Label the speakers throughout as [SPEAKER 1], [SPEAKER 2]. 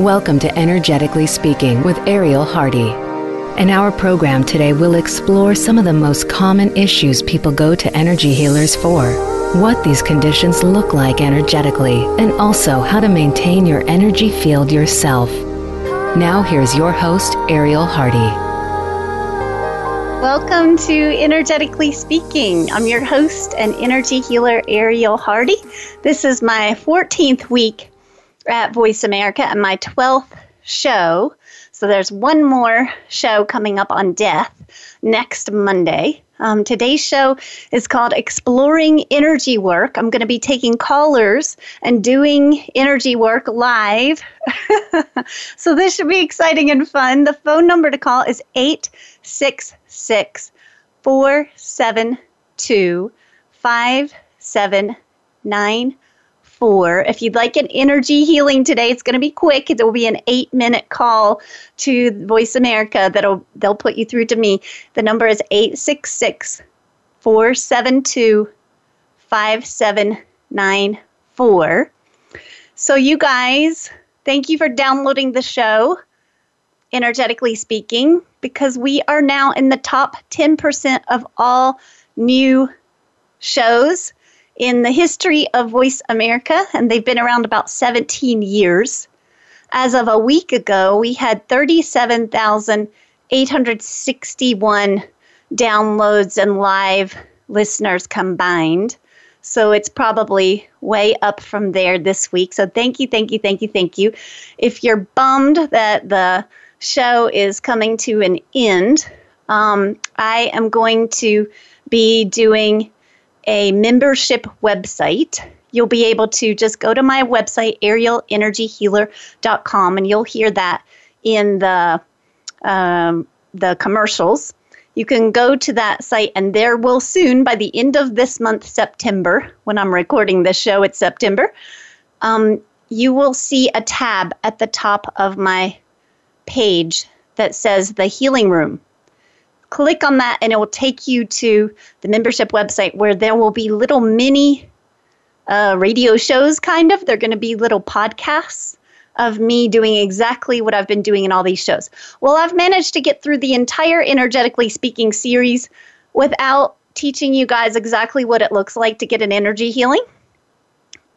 [SPEAKER 1] Welcome to Energetically Speaking with Ariel Hardy. In our program today, we'll explore some of the most common issues people go to energy healers for, what these conditions look like energetically, and also how to maintain your energy field yourself. Now, here's your host, Ariel Hardy.
[SPEAKER 2] Welcome to Energetically Speaking. I'm your host and energy healer, Ariel Hardy. This is my 14th week at Voice America and my 12th show. So there's one more show coming up on death next Monday. Um, today's show is called Exploring Energy Work. I'm going to be taking callers and doing energy work live. so this should be exciting and fun. The phone number to call is 866 472 5799 If you'd like an energy healing today, it's going to be quick. It will be an eight minute call to Voice America that'll they'll put you through to me. The number is 866 472 5794. So, you guys, thank you for downloading the show, energetically speaking, because we are now in the top 10% of all new shows in the history of Voice America, and they've been around about 17 years. As of a week ago, we had 37,861 downloads and live listeners combined. So it's probably way up from there this week. So thank you, thank you, thank you, thank you. If you're bummed that the show is coming to an end, um, I am going to be doing a membership website. You'll be able to just go to my website, arielenergyhealer.com, and you'll hear that in the um, the commercials. You can go to that site, and there will soon, by the end of this month, September, when I'm recording this show, it's September, um, you will see a tab at the top of my page that says the healing room click on that and it will take you to the membership website where there will be little mini uh, radio shows, kind of. They're going to be little podcasts of me doing exactly what I've been doing in all these shows. Well, I've managed to get through the entire Energetically Speaking series without teaching you guys exactly what it looks like to get an energy healing.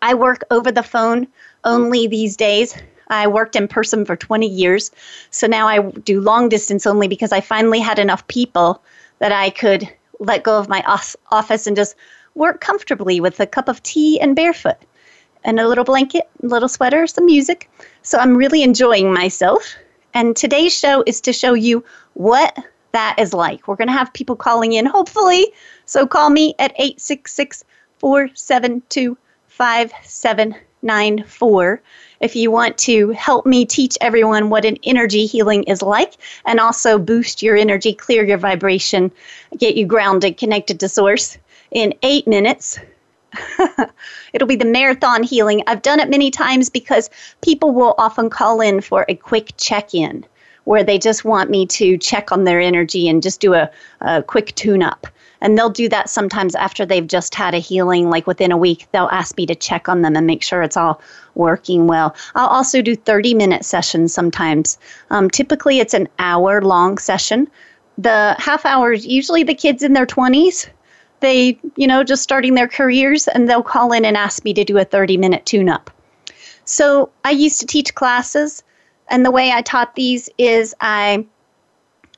[SPEAKER 2] I work over the phone only these days I worked in person for 20 years. So now I do long distance only because I finally had enough people that I could let go of my office and just work comfortably with a cup of tea and barefoot and a little blanket, a little sweater, some music. So I'm really enjoying myself. And today's show is to show you what that is like. We're going to have people calling in, hopefully. So call me at 866 472 5794 if you want to help me teach everyone what an energy healing is like and also boost your energy, clear your vibration, get you grounded, connected to source in eight minutes. It'll be the marathon healing. I've done it many times because people will often call in for a quick check in where they just want me to check on their energy and just do a, a quick tune up. And they'll do that sometimes after they've just had a healing, like within a week. They'll ask me to check on them and make sure it's all working well. I'll also do 30 minute sessions sometimes. Um, typically, it's an hour long session. The half hours, usually the kids in their 20s, they, you know, just starting their careers, and they'll call in and ask me to do a 30 minute tune up. So I used to teach classes, and the way I taught these is I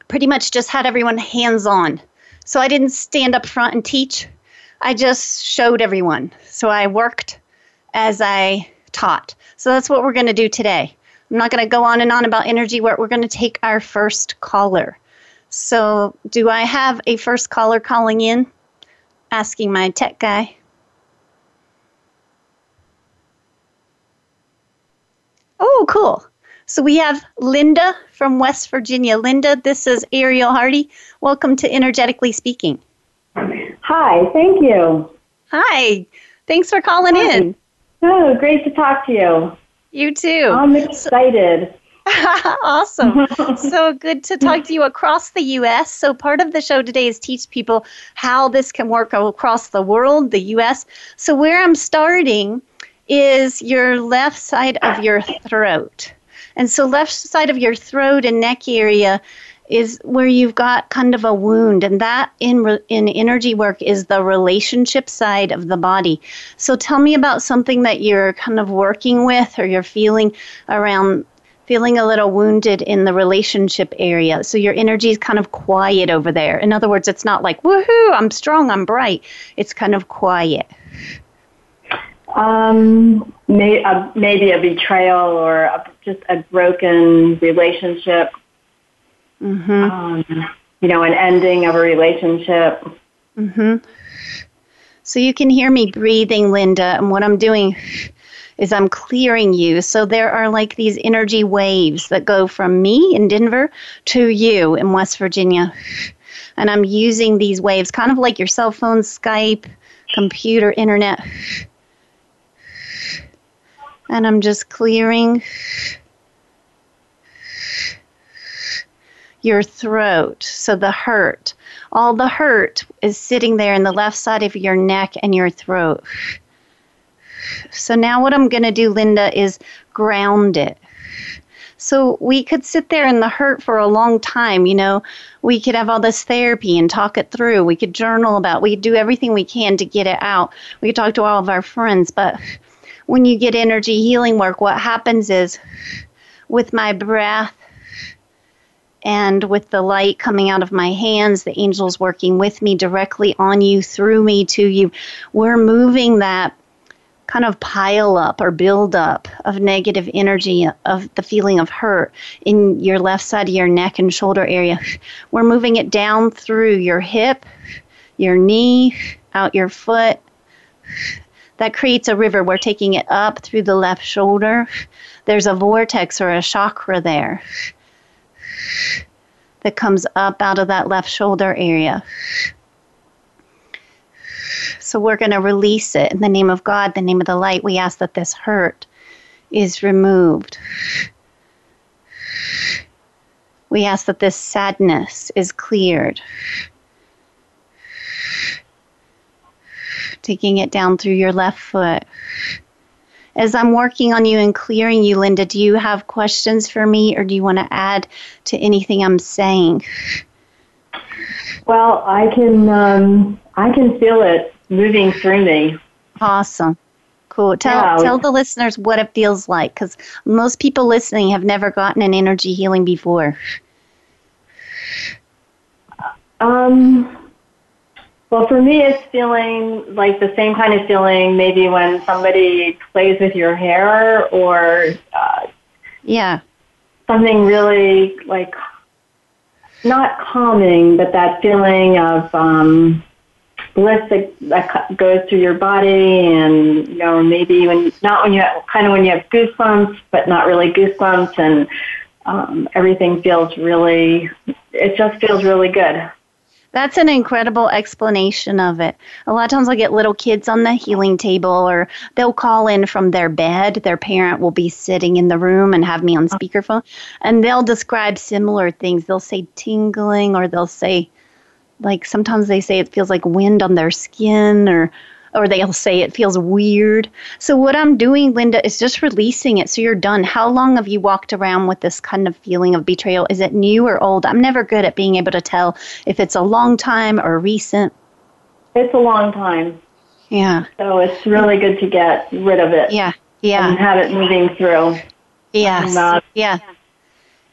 [SPEAKER 2] pretty much just had everyone hands on. So I didn't stand up front and teach. I just showed everyone. So I worked as I taught. So that's what we're going to do today. I'm not going to go on and on about energy work. We're going to take our first caller. So, do I have a first caller calling in? Asking my tech guy. Oh, cool. So we have Linda from West Virginia. Linda, this is Ariel Hardy. Welcome to Energetically Speaking.
[SPEAKER 3] Hi, thank you.
[SPEAKER 2] Hi, thanks for calling Hi. in.
[SPEAKER 3] Oh, great to talk to you.
[SPEAKER 2] You too.
[SPEAKER 3] I'm excited.
[SPEAKER 2] awesome. so good to talk to you across the U.S. So, part of the show today is teach people how this can work across the world, the U.S. So, where I'm starting is your left side of your throat. And so, left side of your throat and neck area is where you've got kind of a wound and that in in energy work is the relationship side of the body. So tell me about something that you're kind of working with or you're feeling around feeling a little wounded in the relationship area. So your energy is kind of quiet over there. In other words it's not like woohoo i'm strong i'm bright. It's kind of quiet
[SPEAKER 3] um, may, uh, maybe a betrayal or a, just a broken relationship Mm-hmm. Um, you know, an ending of a relationship.
[SPEAKER 2] Mm-hmm. So you can hear me breathing, Linda, and what I'm doing is I'm clearing you. So there are like these energy waves that go from me in Denver to you in West Virginia. And I'm using these waves kind of like your cell phone, Skype, computer, internet. And I'm just clearing your throat. So the hurt, all the hurt is sitting there in the left side of your neck and your throat. So now what I'm going to do, Linda, is ground it. So we could sit there in the hurt for a long time, you know. We could have all this therapy and talk it through. We could journal about. We could do everything we can to get it out. We could talk to all of our friends, but when you get energy healing work, what happens is with my breath and with the light coming out of my hands, the angels working with me directly on you, through me, to you, we're moving that kind of pile up or build up of negative energy of the feeling of hurt in your left side of your neck and shoulder area. We're moving it down through your hip, your knee, out your foot. That creates a river. We're taking it up through the left shoulder. There's a vortex or a chakra there that comes up out of that left shoulder area. So we're going to release it in the name of God, the name of the light. We ask that this hurt is removed. We ask that this sadness is cleared. Taking it down through your left foot as I'm working on you and clearing you, Linda, do you have questions for me or do you want to add to anything I'm saying?
[SPEAKER 3] Well, I can um, I can feel it moving through me.
[SPEAKER 2] Awesome. Cool. Tell yeah. tell the listeners what it feels like because most people listening have never gotten an energy healing before.
[SPEAKER 3] Um, well, for me, it's feeling like the same kind of feeling maybe when somebody plays with your hair or uh,
[SPEAKER 2] yeah,
[SPEAKER 3] something really like not calming, but that feeling of um, bliss that, that goes through your body, and you know maybe when not when you have, kind of when you have goosebumps, but not really goosebumps, and um, everything feels really. It just feels really good.
[SPEAKER 2] That's an incredible explanation of it. A lot of times I get little kids on the healing table or they'll call in from their bed. Their parent will be sitting in the room and have me on uh-huh. speakerphone and they'll describe similar things. They'll say tingling or they'll say like sometimes they say it feels like wind on their skin or or they'll say it feels weird. So what I'm doing, Linda, is just releasing it so you're done. How long have you walked around with this kind of feeling of betrayal? Is it new or old? I'm never good at being able to tell if it's a long time or recent.
[SPEAKER 3] It's a long time.
[SPEAKER 2] Yeah.
[SPEAKER 3] So it's really good to get rid of it.
[SPEAKER 2] Yeah. Yeah.
[SPEAKER 3] And have it moving through.
[SPEAKER 2] Yes. yeah.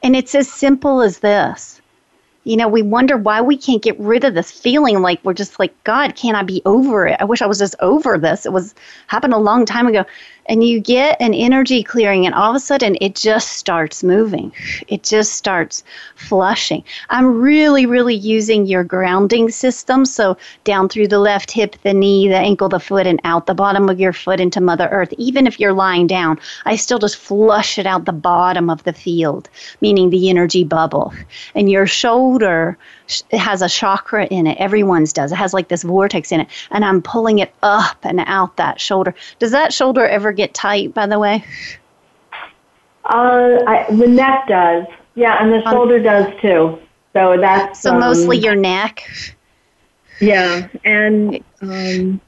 [SPEAKER 2] And it's as simple as this you know, we wonder why we can't get rid of this feeling like we're just like, God, can't I be over it? I wish I was just over this. It was happened a long time ago and you get an energy clearing and all of a sudden it just starts moving. It just starts flushing. I'm really really using your grounding system. So down through the left hip the knee the ankle the foot and out the bottom of your foot into mother earth. Even if you're lying down i still just flush it out the bottom of the field meaning the energy bubble. And your shoulder it has a chakra in it. Everyone's does. It has like this vortex in it, and I'm pulling it up and out that shoulder. Does that shoulder ever get tight? By the way.
[SPEAKER 3] Uh, I, the neck does. Yeah, and the shoulder um, does too. So that's
[SPEAKER 2] so um, mostly your neck.
[SPEAKER 3] Yeah, and um,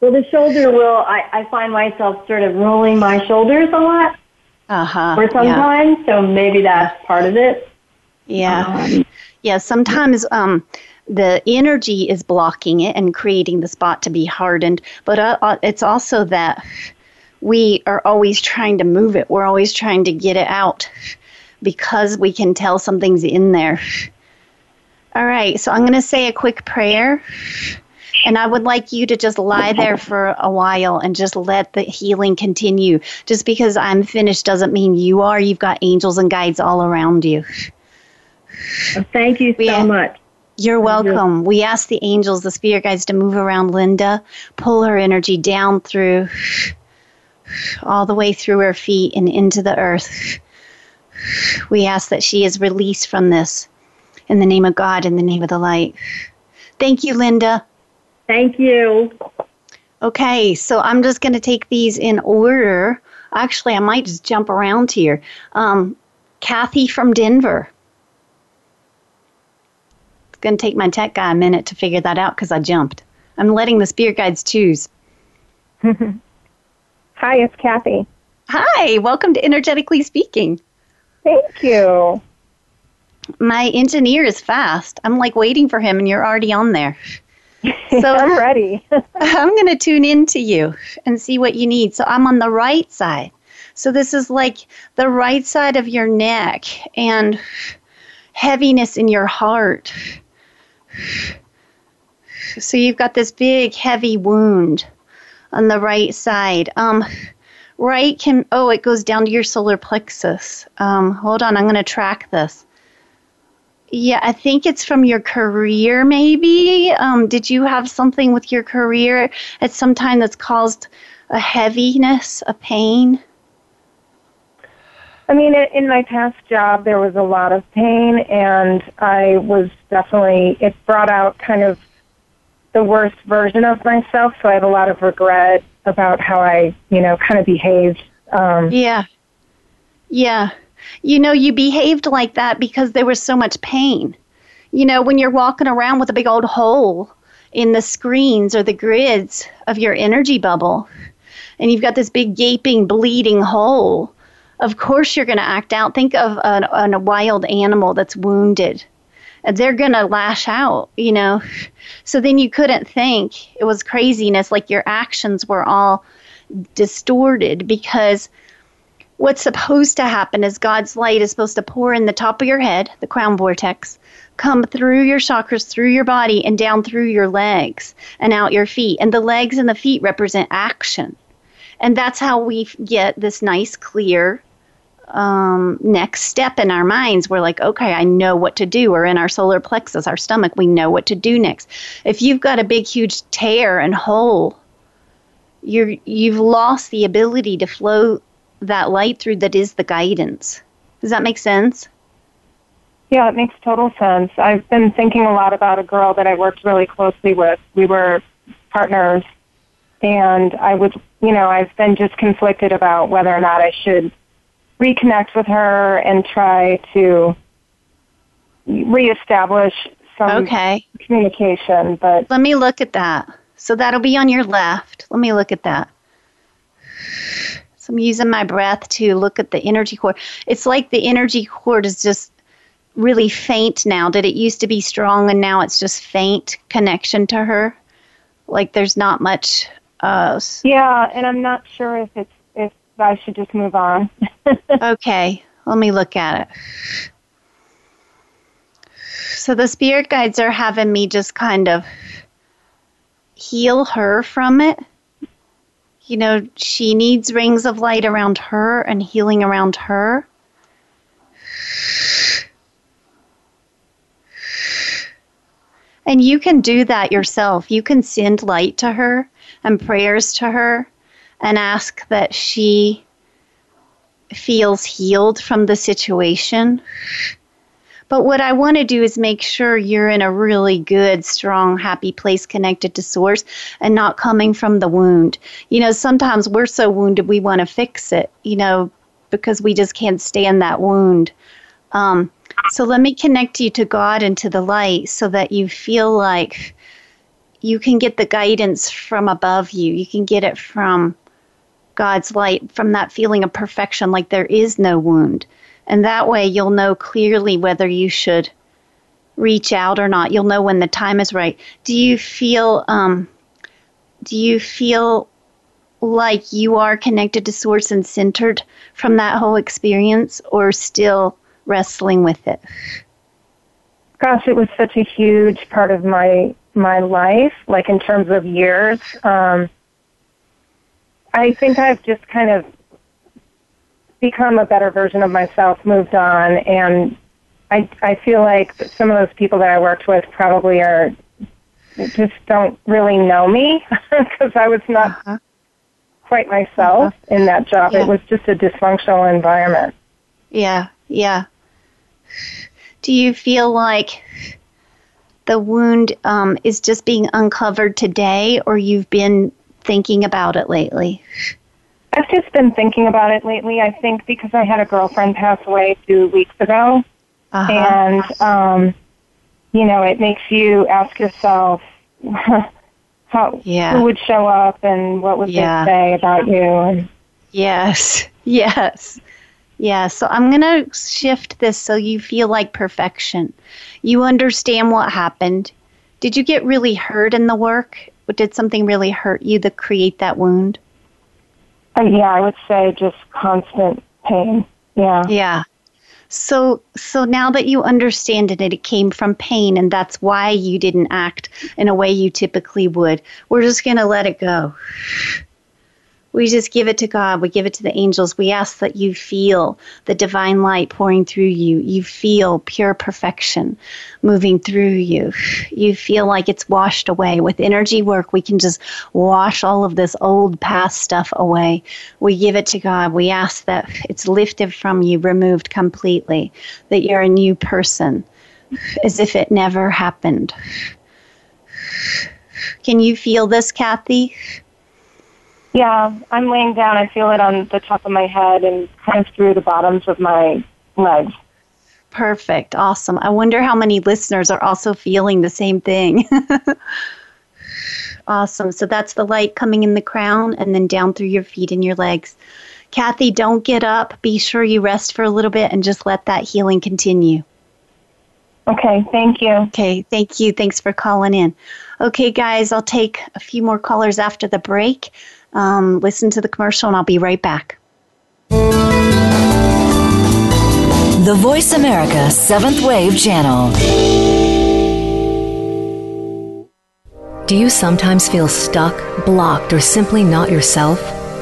[SPEAKER 3] well, the shoulder will. I, I find myself sort of rolling my shoulders a lot.
[SPEAKER 2] Uh-huh.
[SPEAKER 3] Or sometimes, yeah. so maybe that's part of it.
[SPEAKER 2] Yeah. Um, yeah, sometimes um, the energy is blocking it and creating the spot to be hardened, but uh, uh, it's also that we are always trying to move it. We're always trying to get it out because we can tell something's in there. All right, so I'm going to say a quick prayer. And I would like you to just lie there for a while and just let the healing continue. Just because I'm finished doesn't mean you are. You've got angels and guides all around you.
[SPEAKER 3] Thank you so we, much.
[SPEAKER 2] You're welcome. We ask the angels, the spirit guides, to move around Linda, pull her energy down through, all the way through her feet and into the earth. We ask that she is released from this in the name of God, in the name of the light. Thank you, Linda.
[SPEAKER 3] Thank you.
[SPEAKER 2] Okay, so I'm just going to take these in order. Actually, I might just jump around here. Um, Kathy from Denver going to take my tech guy a minute to figure that out because I jumped. I'm letting the spirit guides choose.
[SPEAKER 4] Hi, it's Kathy.
[SPEAKER 2] Hi, welcome to Energetically Speaking.
[SPEAKER 4] Thank you.
[SPEAKER 2] My engineer is fast. I'm like waiting for him, and you're already on there.
[SPEAKER 4] So I'm ready.
[SPEAKER 2] I'm going to tune into you and see what you need. So I'm on the right side. So this is like the right side of your neck and heaviness in your heart so you've got this big, heavy wound on the right side. Um, right can oh, it goes down to your solar plexus. Um, hold on, I'm going to track this. Yeah, I think it's from your career, maybe. Um, did you have something with your career at some time that's caused a heaviness, a pain?
[SPEAKER 4] I mean, in my past job, there was a lot of pain, and I was definitely, it brought out kind of the worst version of myself, so I have a lot of regret about how I, you know, kind of behaved.
[SPEAKER 2] Um, yeah. Yeah. You know, you behaved like that because there was so much pain. You know, when you're walking around with a big old hole in the screens or the grids of your energy bubble, and you've got this big gaping, bleeding hole of course you're going to act out. Think of a, a wild animal that's wounded. They're going to lash out, you know. So then you couldn't think. It was craziness. Like your actions were all distorted because what's supposed to happen is God's light is supposed to pour in the top of your head, the crown vortex, come through your chakras, through your body, and down through your legs and out your feet. And the legs and the feet represent action. And that's how we get this nice, clear um, next step in our minds. We're like, okay, I know what to do. Or in our solar plexus, our stomach, we know what to do next. If you've got a big, huge tear and hole, you're, you've lost the ability to flow that light through that is the guidance. Does that make sense?
[SPEAKER 4] Yeah, it makes total sense. I've been thinking a lot about a girl that I worked really closely with. We were partners, and I would, you know, I've been just conflicted about whether or not I should reconnect with her and try to reestablish some okay. communication. But
[SPEAKER 2] let me look at that. So that'll be on your left. Let me look at that. So I'm using my breath to look at the energy cord. It's like the energy cord is just really faint now. Did it used to be strong and now it's just faint connection to her? Like there's not much. Uh,
[SPEAKER 4] yeah, and I'm not sure if it's I should just move on.
[SPEAKER 2] okay, let me look at it. So the spirit guides are having me just kind of heal her from it. You know, she needs rings of light around her and healing around her. And you can do that yourself. You can send light to her and prayers to her and ask that she feels healed from the situation. But what I want to do is make sure you're in a really good, strong, happy place connected to source and not coming from the wound. You know, sometimes we're so wounded we want to fix it, you know, because we just can't stand that wound. Um, so let me connect you to God and to the light so that you feel like you can get the guidance from above you. You can get it from God's light from that feeling of perfection, like there is no wound. And that way you'll know clearly whether you should reach out or not. You'll know when the time is right. Do you feel um, do you feel like you are connected to source and centered from that whole experience or still wrestling with it?
[SPEAKER 4] Gosh, it was such a huge part of my my life, like in terms of years. Um, I think I've just kind of become a better version of myself, moved on, and I I feel like some of those people that I worked with probably are just don't really know me because I was not uh-huh. quite myself uh-huh. in that job. Yeah. It was just a dysfunctional environment.
[SPEAKER 2] Yeah, yeah. Do you feel like the wound um, is just being uncovered today, or you've been thinking about it lately?
[SPEAKER 4] I've just been thinking about it lately. I think because I had a girlfriend pass away two weeks ago, uh-huh. and um, you know, it makes you ask yourself how yeah. who would show up and what would yeah. they say about you.
[SPEAKER 2] Yes, yes. Yeah, so I'm going to shift this so you feel like perfection. You understand what happened. Did you get really hurt in the work? But did something really hurt you to create that wound?
[SPEAKER 4] Uh, yeah, I would say just constant pain. Yeah.
[SPEAKER 2] Yeah. So so now that you understand it, it came from pain and that's why you didn't act in a way you typically would. We're just going to let it go we just give it to God. We give it to the angels. We ask that you feel the divine light pouring through you. You feel pure perfection moving through you. You feel like it's washed away. With energy work, we can just wash all of this old past stuff away. We give it to God. We ask that it's lifted from you, removed completely, that you're a new person, as if it never happened. Can you feel this, Kathy?
[SPEAKER 4] Yeah, I'm laying down. I feel it on the top of my head and kind of through the bottoms of my legs.
[SPEAKER 2] Perfect. Awesome. I wonder how many listeners are also feeling the same thing. awesome. So that's the light coming in the crown and then down through your feet and your legs. Kathy, don't get up. Be sure you rest for a little bit and just let that healing continue.
[SPEAKER 4] Okay, thank you.
[SPEAKER 2] Okay, thank you. Thanks for calling in. Okay, guys, I'll take a few more callers after the break um, listen to the commercial, and I'll be right back.
[SPEAKER 5] The Voice America Seventh Wave Channel.
[SPEAKER 1] Do you sometimes feel stuck, blocked, or simply not yourself?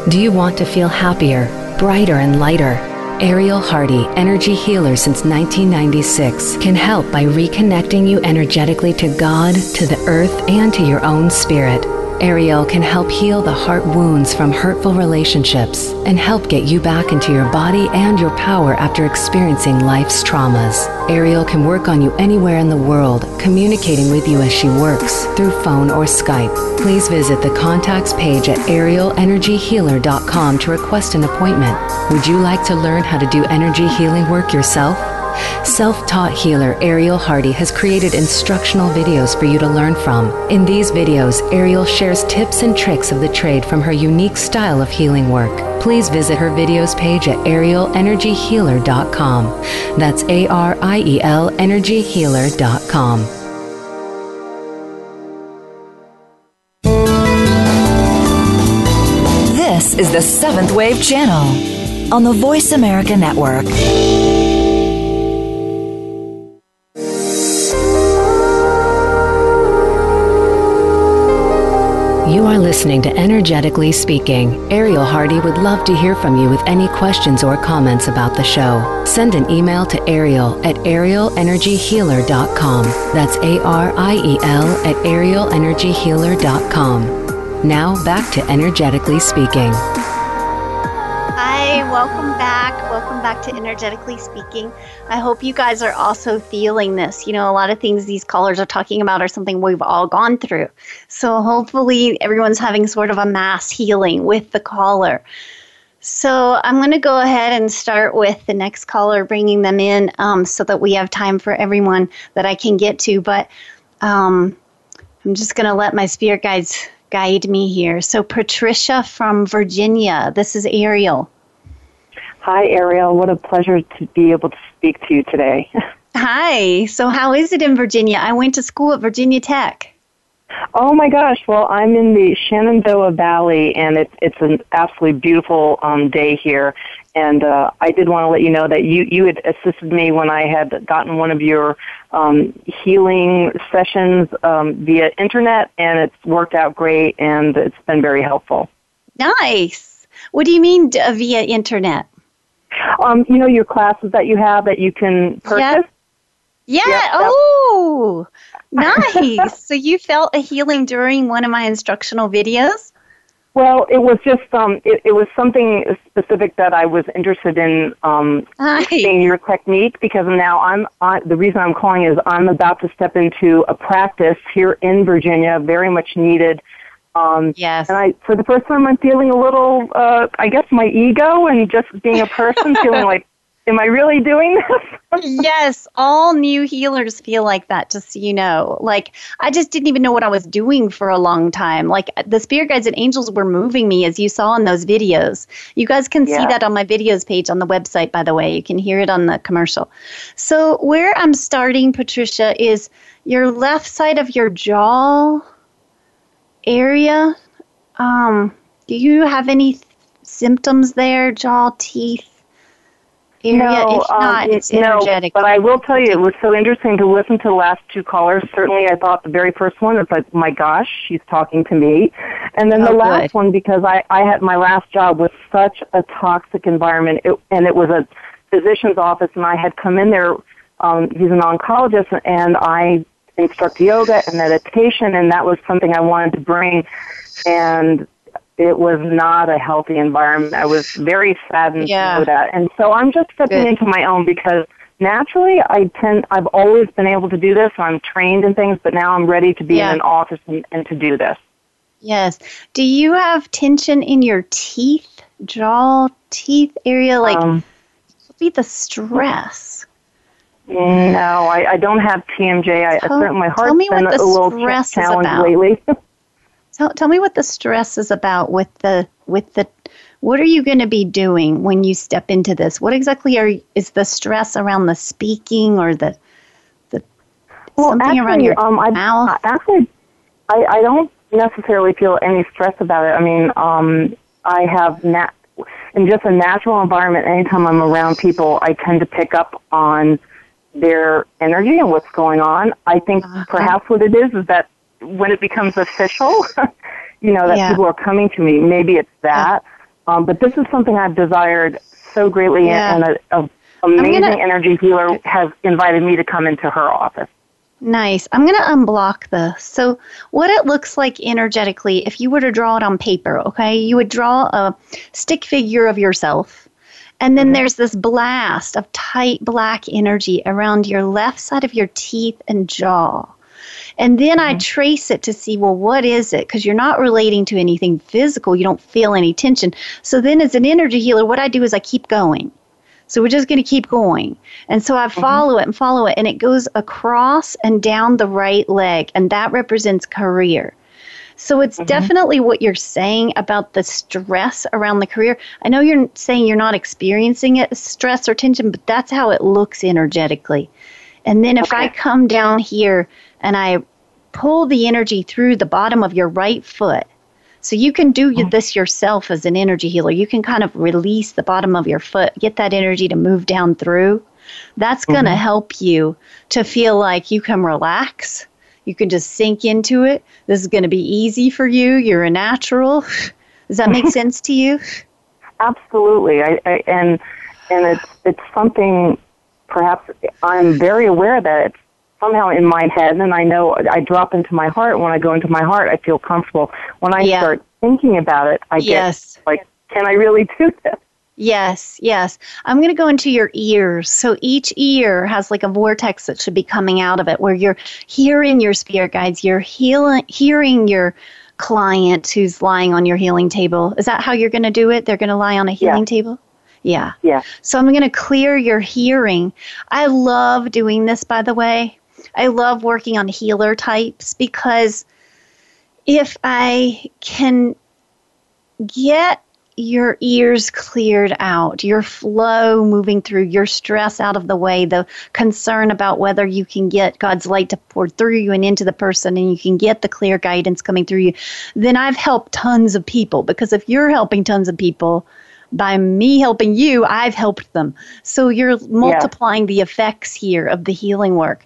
[SPEAKER 1] Do you want to feel happier, brighter, and lighter? Ariel Hardy, energy healer since 1996, can help by reconnecting you energetically to God, to the earth, and to your own spirit. Ariel can help heal the heart wounds from hurtful relationships and help get you back into your body and your power after experiencing life's traumas. Ariel can work on you anywhere in the world, communicating with you as she works through phone or Skype. Please visit the contacts page at arielenergyhealer.com to request an appointment. Would you like to learn how to do energy healing work yourself? Self taught healer Ariel Hardy has created instructional videos for you to learn from. In these videos, Ariel shares tips and tricks of the trade from her unique style of healing work. Please visit her videos page at arielenergyhealer.com. That's A R I E L energyhealer.com.
[SPEAKER 5] This is the Seventh Wave Channel on the Voice America Network.
[SPEAKER 1] You are listening to Energetically Speaking. Ariel Hardy would love to hear from you with any questions or comments about the show. Send an email to Ariel at arielenergyhealer.com. That's A R I E L at arielenergyhealer.com. Now back to Energetically Speaking.
[SPEAKER 2] Welcome back. Welcome back to Energetically Speaking. I hope you guys are also feeling this. You know, a lot of things these callers are talking about are something we've all gone through. So hopefully everyone's having sort of a mass healing with the caller. So I'm going to go ahead and start with the next caller, bringing them in um, so that we have time for everyone that I can get to. But um, I'm just going to let my spirit guides guide me here. So, Patricia from Virginia, this is Ariel.
[SPEAKER 6] Hi, Ariel. What a pleasure to be able to speak to you today.
[SPEAKER 2] Hi. So, how is it in Virginia? I went to school at Virginia Tech.
[SPEAKER 6] Oh my gosh! Well, I'm in the Shenandoah Valley, and it's it's an absolutely beautiful um, day here. And uh, I did want to let you know that you you had assisted me when I had gotten one of your um, healing sessions um, via internet, and it's worked out great, and it's been very helpful.
[SPEAKER 2] Nice. What do you mean uh, via internet?
[SPEAKER 6] Um, you know your classes that you have that you can purchase.
[SPEAKER 2] Yep. Yeah. Yep, oh, nice. so you felt a healing during one of my instructional videos?
[SPEAKER 6] Well, it was just um, it, it was something specific that I was interested in um, nice. seeing your technique because now I'm I, the reason I'm calling is I'm about to step into a practice here in Virginia, very much needed.
[SPEAKER 2] Um, yes.
[SPEAKER 6] And I, for the first time, I'm feeling a little, uh, I guess, my ego and just being a person, feeling like am I really doing this?
[SPEAKER 2] yes, all new healers feel like that, just so you know. Like, I just didn't even know what I was doing for a long time. Like, the spirit guides and angels were moving me, as you saw in those videos. You guys can yeah. see that on my videos page on the website, by the way. You can hear it on the commercial. So, where I'm starting, Patricia, is your left side of your jaw area. Um, do you have any symptoms there? Jaw, teeth? area.
[SPEAKER 6] No,
[SPEAKER 2] if not,
[SPEAKER 6] um,
[SPEAKER 2] it's energetic.
[SPEAKER 6] No, but I will tell you, it was so interesting to listen to the last two callers. Certainly, I thought the very first one, it's like, my gosh, she's talking to me. And then oh, the last
[SPEAKER 2] good.
[SPEAKER 6] one, because I, I had my last job was such a toxic environment, it, and it was a physician's office, and I had come in there. Um, he's an oncologist, and I instruct yoga and meditation, and that was something I wanted to bring. And it was not a healthy environment. I was very saddened
[SPEAKER 2] yeah.
[SPEAKER 6] to know that. And so I'm just stepping
[SPEAKER 2] Good.
[SPEAKER 6] into my own because naturally I tend I've always been able to do this. I'm trained in things, but now I'm ready to be
[SPEAKER 2] yeah.
[SPEAKER 6] in an office and, and to do this.
[SPEAKER 2] Yes. Do you have tension in your teeth, jaw, teeth area? Like, um, be the stress.
[SPEAKER 6] No, I, I don't have TMJ. I, tell, certainly my heart's been a little challenged lately.
[SPEAKER 2] Tell, tell me what the stress is about with the with the what are you going to be doing when you step into this? What exactly are is the stress around the speaking or the the
[SPEAKER 6] well,
[SPEAKER 2] something
[SPEAKER 6] actually,
[SPEAKER 2] around your
[SPEAKER 6] um, I,
[SPEAKER 2] mouth?
[SPEAKER 6] Actually, I, I don't necessarily feel any stress about it. I mean, um, I have nat- in just a natural environment. Anytime I'm around people, I tend to pick up on their energy and what's going on. I think uh-huh. perhaps what it is is that when it becomes official, you know, that
[SPEAKER 2] yeah.
[SPEAKER 6] people are coming to me, maybe it's that. Yeah. Um, but this is something I've desired so greatly,
[SPEAKER 2] yeah.
[SPEAKER 6] and a, a amazing gonna, energy healer has invited me to come into her office.
[SPEAKER 2] Nice. I'm going to unblock this. So, what it looks like energetically, if you were to draw it on paper, okay, you would draw a stick figure of yourself. And then there's this blast of tight black energy around your left side of your teeth and jaw. And then mm-hmm. I trace it to see, well, what is it? Because you're not relating to anything physical. You don't feel any tension. So then, as an energy healer, what I do is I keep going. So we're just going to keep going. And so I mm-hmm. follow mm-hmm. it and follow it, and it goes across and down the right leg, and that represents career. So it's mm-hmm. definitely what you're saying about the stress around the career. I know you're saying you're not experiencing it, stress or tension, but that's how it looks energetically. And then if okay. I come down here and I pull the energy through the bottom of your right foot. So you can do mm-hmm. this yourself as an energy healer. You can kind of release the bottom of your foot, get that energy to move down through. That's going to mm-hmm. help you to feel like you can relax. You can just sink into it. This is going to be easy for you. You're a natural. Does that make sense to you?
[SPEAKER 6] Absolutely. I, I, and and it's it's something perhaps I'm very aware that it's somehow in my head and I know I drop into my heart. When I go into my heart, I feel comfortable. When I
[SPEAKER 2] yeah.
[SPEAKER 6] start thinking about it, I
[SPEAKER 2] yes.
[SPEAKER 6] get like, can I really do this?
[SPEAKER 2] Yes, yes. I'm going to go into your ears. So each ear has like a vortex that should be coming out of it where you're hearing your spirit guides, you're healing, hearing your client who's lying on your healing table. Is that how you're going to do it? They're going to lie on a healing
[SPEAKER 6] yeah.
[SPEAKER 2] table? Yeah.
[SPEAKER 6] Yeah.
[SPEAKER 2] So I'm going to clear your hearing. I love doing this, by the way. I love working on healer types because if I can get your ears cleared out, your flow moving through, your stress out of the way, the concern about whether you can get God's light to pour through you and into the person and you can get the clear guidance coming through you, then I've helped tons of people. Because if you're helping tons of people, by me helping you, I've helped them. So you're multiplying yeah. the effects here of the healing work.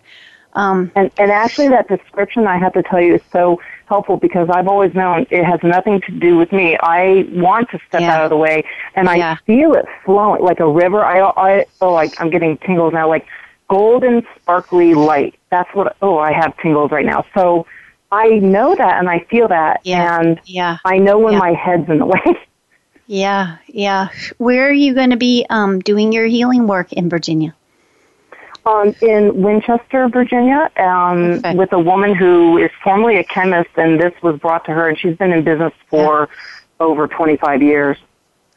[SPEAKER 6] Um, and, and actually, that description I have to tell you is so helpful because I've always known it has nothing to do with me. I want to step yeah. out of the way, and I yeah. feel it flowing like a river. I, I oh, like I'm getting tingles now, like golden sparkly light. That's what. Oh, I have tingles right now. So I know that, and I feel that,
[SPEAKER 2] yeah.
[SPEAKER 6] and
[SPEAKER 2] yeah.
[SPEAKER 6] I know when my head's in the way.
[SPEAKER 2] Yeah, yeah. Where are you going to be um, doing your healing work in Virginia?
[SPEAKER 6] Um, in Winchester, Virginia, um, okay. with a woman who is formerly a chemist, and this was brought to her, and she's been in business for yeah. over 25 years.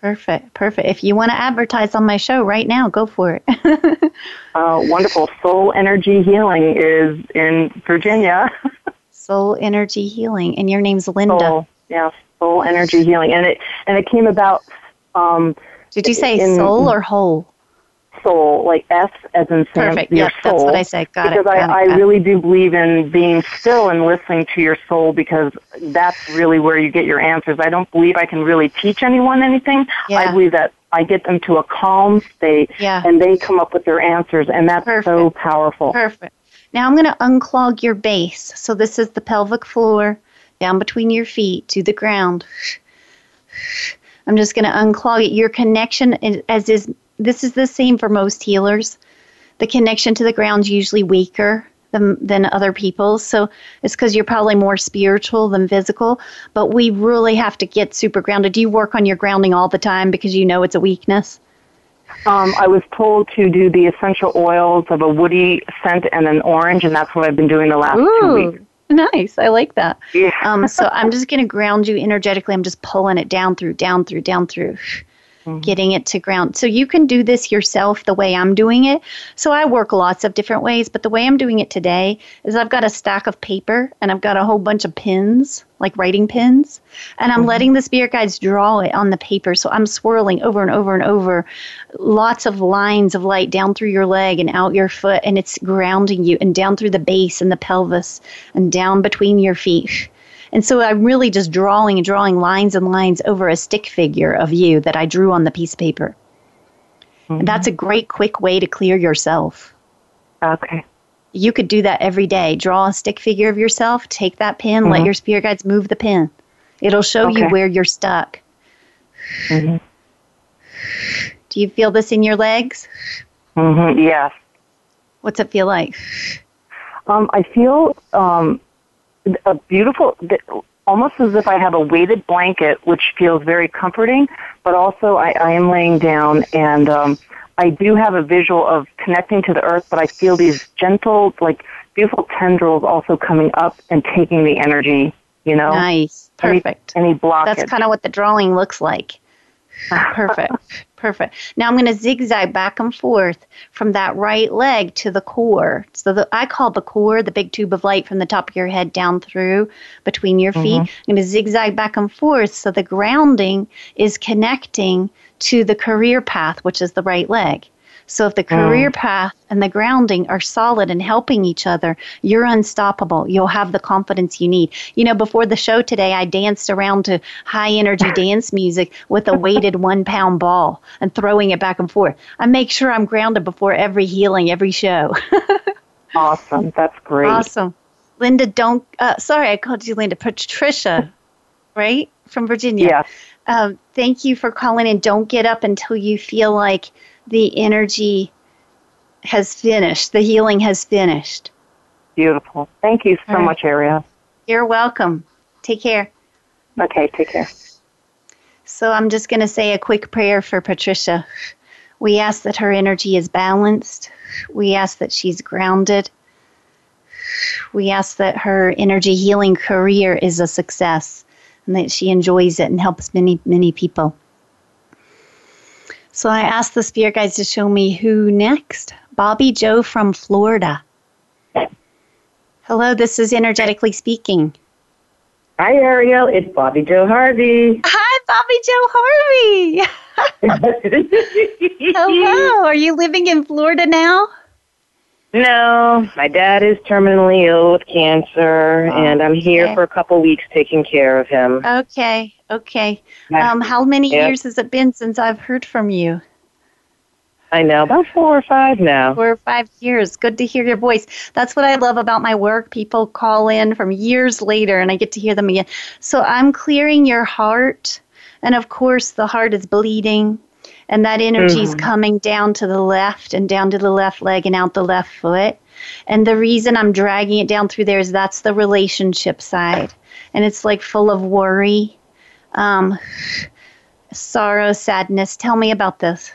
[SPEAKER 2] Perfect, perfect. If you want to advertise on my show right now, go for it.
[SPEAKER 6] uh, wonderful. Soul Energy Healing is in Virginia.
[SPEAKER 2] Soul Energy Healing, and your name's Linda.
[SPEAKER 6] Soul, yeah, Soul Energy Healing, and it and it came about. Um,
[SPEAKER 2] Did you say in, soul or whole?
[SPEAKER 6] Soul, like S as in Sam,
[SPEAKER 2] Perfect.
[SPEAKER 6] your
[SPEAKER 2] yep,
[SPEAKER 6] soul.
[SPEAKER 2] That's what I say. Got
[SPEAKER 6] because
[SPEAKER 2] it.
[SPEAKER 6] Because I,
[SPEAKER 2] I
[SPEAKER 6] really do believe in being still and listening to your soul because that's really where you get your answers. I don't believe I can really teach anyone anything.
[SPEAKER 2] Yeah.
[SPEAKER 6] I believe that I get them to a calm state
[SPEAKER 2] yeah.
[SPEAKER 6] and they come up with their answers and that's
[SPEAKER 2] Perfect.
[SPEAKER 6] so powerful.
[SPEAKER 2] Perfect. Now I'm going to unclog your base. So this is the pelvic floor down between your feet to the ground. I'm just going to unclog it. Your connection, as is this is the same for most healers. The connection to the ground's usually weaker than, than other people's. So it's because you're probably more spiritual than physical. But we really have to get super grounded. Do you work on your grounding all the time because you know it's a weakness?
[SPEAKER 6] Um, I was told to do the essential oils of a woody scent and an orange, and that's what I've been doing the last
[SPEAKER 2] Ooh,
[SPEAKER 6] two weeks.
[SPEAKER 2] Nice. I like that.
[SPEAKER 6] Yeah.
[SPEAKER 2] um, so I'm just going to ground you energetically. I'm just pulling it down through, down through, down through mm-hmm. getting it to ground. So you can do this yourself the way I'm doing it. So I work lots of different ways, but the way I'm doing it today is I've got a stack of paper and I've got a whole bunch of pins, like writing pins, and I'm mm-hmm. letting the spirit guides draw it on the paper. So I'm swirling over and over and over lots of lines of light down through your leg and out your foot, and it's grounding you, and down through the base and the pelvis and down between your feet and so I'm really just drawing and drawing lines and lines over a stick figure of you that I drew on the piece of paper. Mm-hmm. And that's a great quick way to clear yourself.
[SPEAKER 6] Okay.
[SPEAKER 2] You could do that every day. Draw a stick figure of yourself, take that pin, mm-hmm. let your spirit guides move the pin. It'll show okay. you where you're stuck.
[SPEAKER 6] Mm-hmm.
[SPEAKER 2] Do you feel this in your legs?
[SPEAKER 6] Mm-hmm. Yes.
[SPEAKER 2] What's it feel like?
[SPEAKER 6] Um, I feel um, a beautiful, almost as if I have a weighted blanket, which feels very comforting. But also, I, I am laying down, and um, I do have a visual of connecting to the earth. But I feel these gentle, like beautiful tendrils also coming up and taking the energy. You know,
[SPEAKER 2] nice, perfect.
[SPEAKER 6] Any, any blockage.
[SPEAKER 2] That's kind of what the drawing looks like. Perfect. Perfect. Now I'm going to zigzag back and forth from that right leg to the core. So the, I call the core the big tube of light from the top of your head down through between your feet. Mm-hmm. I'm going to zigzag back and forth so the grounding is connecting to the career path, which is the right leg. So if the career mm. path and the grounding are solid and helping each other, you're unstoppable. You'll have the confidence you need. You know, before the show today, I danced around to high energy dance music with a weighted one pound ball and throwing it back and forth. I make sure I'm grounded before every healing, every show.
[SPEAKER 6] awesome. That's great.
[SPEAKER 2] Awesome. Linda, don't, uh, sorry, I called you Linda, Patricia, right? From Virginia.
[SPEAKER 6] Yeah.
[SPEAKER 2] Um, thank you for calling in. Don't get up until you feel like the energy has finished, the healing has finished.
[SPEAKER 6] Beautiful. Thank you so right. much, Ariel.
[SPEAKER 2] You're welcome. Take care.
[SPEAKER 6] Okay, take care.
[SPEAKER 2] So I'm just going to say a quick prayer for Patricia. We ask that her energy is balanced. We ask that she's grounded. We ask that her energy healing career is a success and that she enjoys it and helps many, many people. So I asked the spirit guides to show me who next. Bobby Joe from Florida. Hello, this is energetically speaking.
[SPEAKER 7] Hi, Ariel. It's Bobby Joe Harvey.
[SPEAKER 2] Hi, Bobby Joe Harvey. Hello. Are you living in Florida now?
[SPEAKER 7] No, my dad is terminally ill with cancer, and I'm here
[SPEAKER 2] okay.
[SPEAKER 7] for a couple weeks taking care of him.
[SPEAKER 2] Okay. Okay. Um, how many
[SPEAKER 7] Yeah.
[SPEAKER 2] years has it been since I've heard from you?
[SPEAKER 7] I know, about four or five now.
[SPEAKER 2] Four or five years. Good to hear your voice. That's what I love about my work. People call in from years later and I get to hear them again. So I'm clearing your heart. And of course, the heart is bleeding. And that energy is
[SPEAKER 7] Mhm.
[SPEAKER 2] coming down to the left and down to the left leg and out the left foot. And the reason I'm dragging it down through there is that's the relationship side. And it's like full of worry, um, sorrow, sadness. Tell me about this.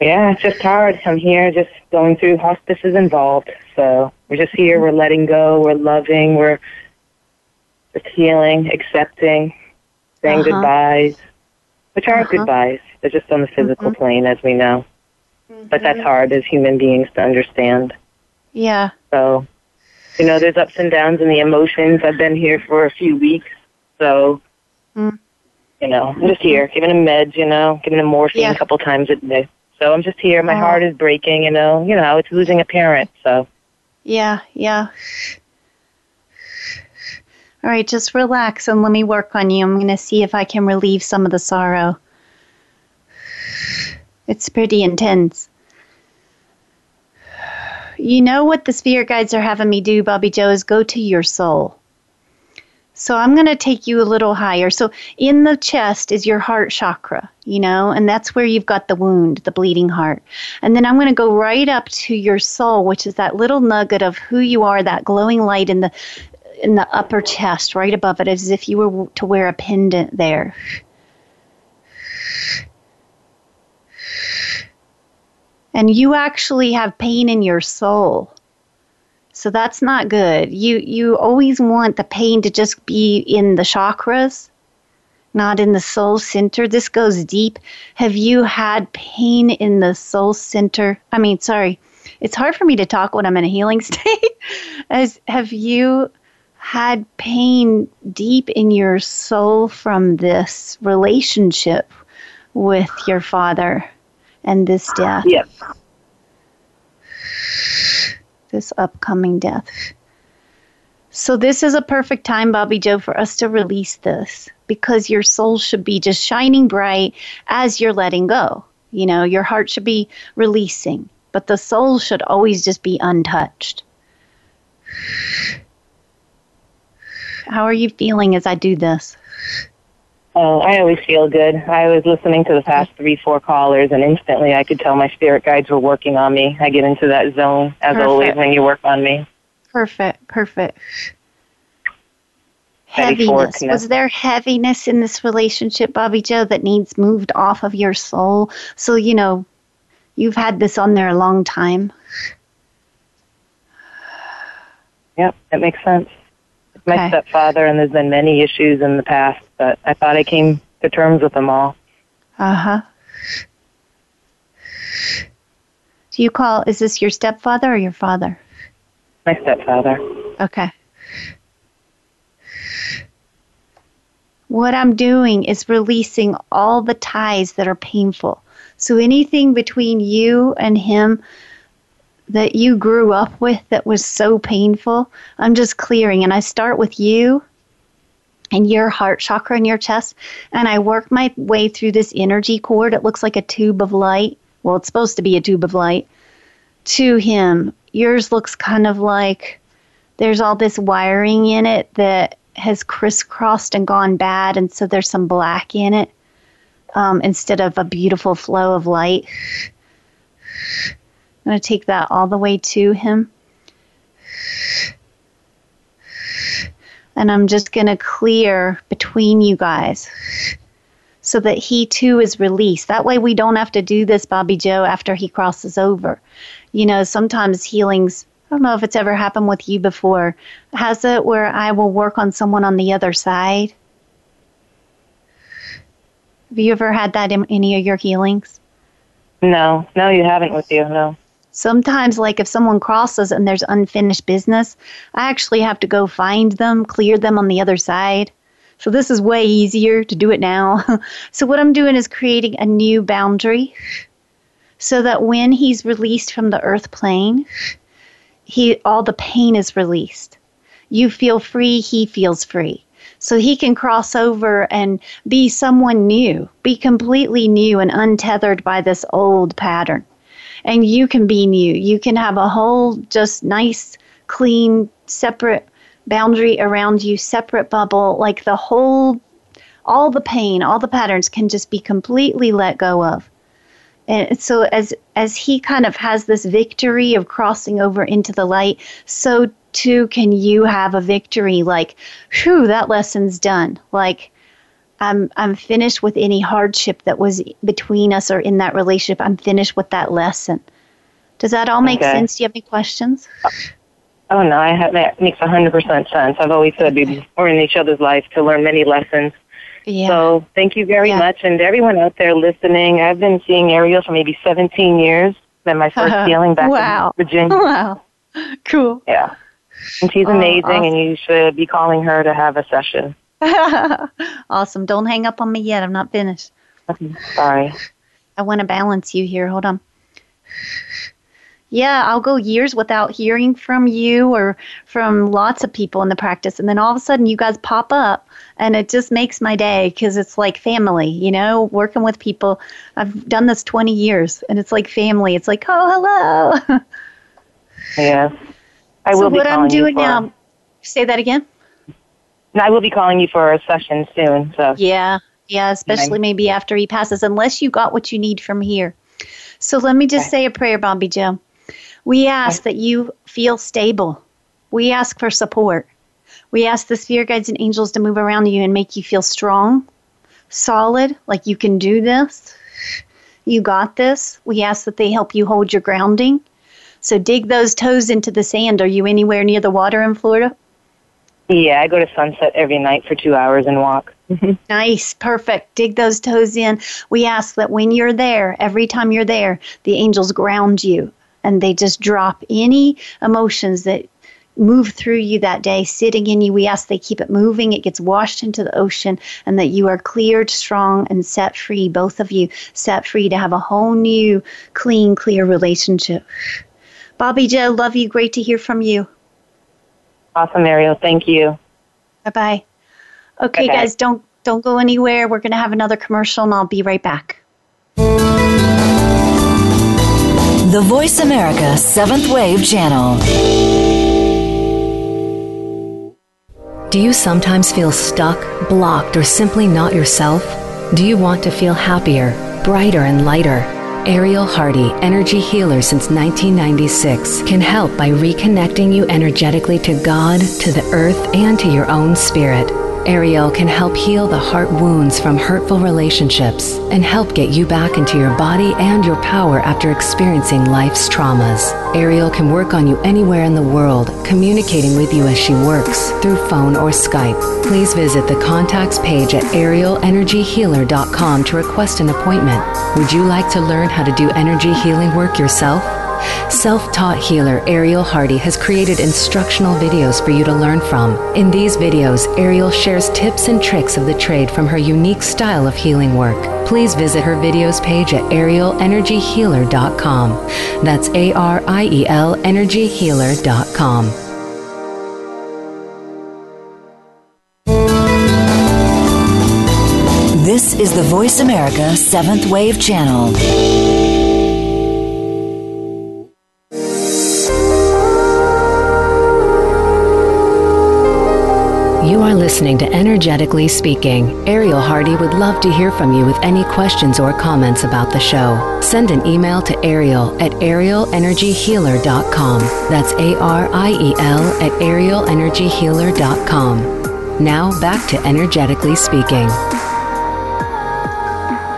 [SPEAKER 7] Yeah, it's just hard. I'm here just going through hospices involved. So we're just here, we're letting go, we're loving, we're just healing, accepting, saying
[SPEAKER 2] Uh-huh.
[SPEAKER 7] goodbyes, which are
[SPEAKER 2] Uh-huh.
[SPEAKER 7] goodbyes. They're just on the physical plane, as we know. But that's hard as human beings to understand.
[SPEAKER 2] Yeah.
[SPEAKER 7] So, you know, there's ups and downs in the emotions. I've been here for a few weeks, so,
[SPEAKER 2] Mm.
[SPEAKER 7] you know, I'm just here, giving him meds, you know, giving him morphine
[SPEAKER 2] Yeah.
[SPEAKER 7] a couple times a day. So I'm just here. My
[SPEAKER 2] Oh.
[SPEAKER 7] heart is breaking, you know. You know, it's losing a parent. So
[SPEAKER 2] Yeah, yeah. All right, just relax and let me work on you. I'm going to see if I can relieve some of the sorrow. It's pretty intense. You know what the spirit guides are having me do, Bobby Joe, is go to your soul. So I'm going to take you a little higher. So in the chest is your heart chakra, you know, and that's where you've got the wound, the bleeding heart. And then I'm going to go right up to your soul, which is that little nugget of who you are, that glowing light in the in the upper chest, right above it, as if you were to wear a pendant there. And you actually have pain in your soul. So that's not good. You you always want the pain to just be in the chakras, not in the soul center. This goes deep. Have you had pain in the soul center? I mean, sorry. It's hard for me to talk when I'm in a healing state. As have you had pain deep in your soul from this relationship with your father and this death?
[SPEAKER 7] yes,
[SPEAKER 2] this upcoming death. So, this is a perfect time, Bobby Joe, for us to release this because your soul should be just shining bright as you're letting go. You know, your heart should be releasing, but the soul should always just be untouched. How are you feeling as I do this?
[SPEAKER 7] oh, I always feel good. I was listening to the past three, four callers, and instantly I could tell my spirit guides were working on me. I get into that zone as
[SPEAKER 2] Perfect.
[SPEAKER 7] always when you work on me.
[SPEAKER 2] Perfect, perfect. Heaviness. Was there heaviness in this relationship, Bobby Joe, that needs moved off of your soul? So, you know, you've had this on there a long time.
[SPEAKER 7] Yep, that makes sense. My
[SPEAKER 2] Okay.
[SPEAKER 7] stepfather, and there's been many issues in the past, but I thought I came to terms with them all.
[SPEAKER 2] Uh huh. Do you call, is this your stepfather or your father?
[SPEAKER 7] My stepfather.
[SPEAKER 2] Okay. What I'm doing is releasing all the ties that are painful. So anything between you and him that you grew up with that was so painful, I'm just clearing. And I start with you and your heart chakra in your chest. And I work my way through this energy cord. It looks like a tube of light. Well, it's supposed to be a tube of light to him. Yours looks kind of like there's all this wiring in it that has crisscrossed and gone bad, and so there's some black in it um, instead of a beautiful flow of light. I'm going to take that all the way to him. And I'm just going to clear between you guys so that he too is released. That way we don't have to do this, Bobby Joe, after he crosses over. You know, sometimes healings, I don't know if it's ever happened with you before. Has it where I will work on someone on the other side? Have you ever had that in any of your healings?
[SPEAKER 7] No, no, you haven't with you, no.
[SPEAKER 2] Sometimes, like if someone crosses and there's unfinished business, I actually have to go find them, clear them on the other side. So this is way easier to do it now. so what I'm doing is creating a new boundary so that when he's released from the earth plane, he all the pain is released. You feel free, he feels free. So he can cross over and be someone new, be completely new and untethered by this old pattern. And you can be new. You can have a whole just nice, clean, separate boundary around you, separate bubble, like the whole all the pain, all the patterns can just be completely let go of. And so as as he kind of has this victory of crossing over into the light, so too can you have a victory like, whew, that lesson's done. Like I'm I'm finished with any hardship that was between us or in that relationship. I'm finished with that lesson. Does that all make okay. sense? Do you have any questions?
[SPEAKER 6] Oh no, I have that makes hundred percent sense. I've always said okay. we're in each other's life to learn many lessons yeah. So thank you very yeah. much. And everyone out there listening, I've been seeing Ariel for maybe 17 years. Then my first healing back wow. in Virginia.
[SPEAKER 2] Wow. Cool.
[SPEAKER 6] Yeah. And she's oh, amazing, awesome. and you should be calling her to have a session.
[SPEAKER 2] awesome. Don't hang up on me yet. I'm not finished.
[SPEAKER 6] Okay. Sorry.
[SPEAKER 2] I want to balance you here. Hold on yeah, I'll go years without hearing from you or from lots of people in the practice. And then all of a sudden you guys pop up and it just makes my day because it's like family, you know, working with people. I've done this 20 years and it's like family. It's like, oh,
[SPEAKER 6] hello. yes. I
[SPEAKER 2] so
[SPEAKER 6] will
[SPEAKER 2] what I'm doing now, say that again.
[SPEAKER 6] I will be calling you for a session soon. So
[SPEAKER 2] yeah, yeah, especially maybe after he passes, unless you got what you need from here. So let me just okay. say a prayer, Bobby Joe. We ask that you feel stable. We ask for support. We ask the spirit guides and angels to move around you and make you feel strong, solid, like you can do this. You got this. We ask that they help you hold your grounding. So dig those toes into the sand. Are you anywhere near the water in Florida?
[SPEAKER 6] Yeah, I go to sunset every night for two hours and walk. Mm-hmm.
[SPEAKER 2] nice, perfect. Dig those toes in. We ask that when you're there, every time you're there, the angels ground you and they just drop any emotions that move through you that day, sitting in you. We ask they keep it moving, it gets washed into the ocean, and that you are cleared, strong, and set free, both of you set free to have a whole new, clean, clear relationship. Bobby Joe, love you. Great to hear from you.
[SPEAKER 6] Awesome, Ariel. Thank you.
[SPEAKER 2] Bye bye. Okay, okay, guys, don't don't go anywhere. We're gonna have another commercial, and I'll be right back.
[SPEAKER 5] The Voice America Seventh Wave Channel.
[SPEAKER 1] Do you sometimes feel stuck, blocked, or simply not yourself? Do you want to feel happier, brighter, and lighter? Ariel Hardy, energy healer since 1996, can help by reconnecting you energetically to God, to the earth, and to your own spirit. Ariel can help heal the heart wounds from hurtful relationships and help get you back into your body and your power after experiencing life's traumas. Ariel can work on you anywhere in the world, communicating with you as she works through phone or Skype. Please visit the contacts page at arielenergyhealer.com to request an appointment. Would you like to learn how to do energy healing work yourself? Self taught healer Ariel Hardy has created instructional videos for you to learn from. In these videos, Ariel shares tips and tricks of the trade from her unique style of healing work. Please visit her videos page at arielenergyhealer.com. That's A R I E L energyhealer.com.
[SPEAKER 5] This is the Voice America Seventh Wave Channel.
[SPEAKER 1] You are listening to Energetically Speaking. Ariel Hardy would love to hear from you with any questions or comments about the show. Send an email to Ariel at arielenergyhealer.com. That's A R I E L at arielenergyhealer.com. Now back to Energetically Speaking.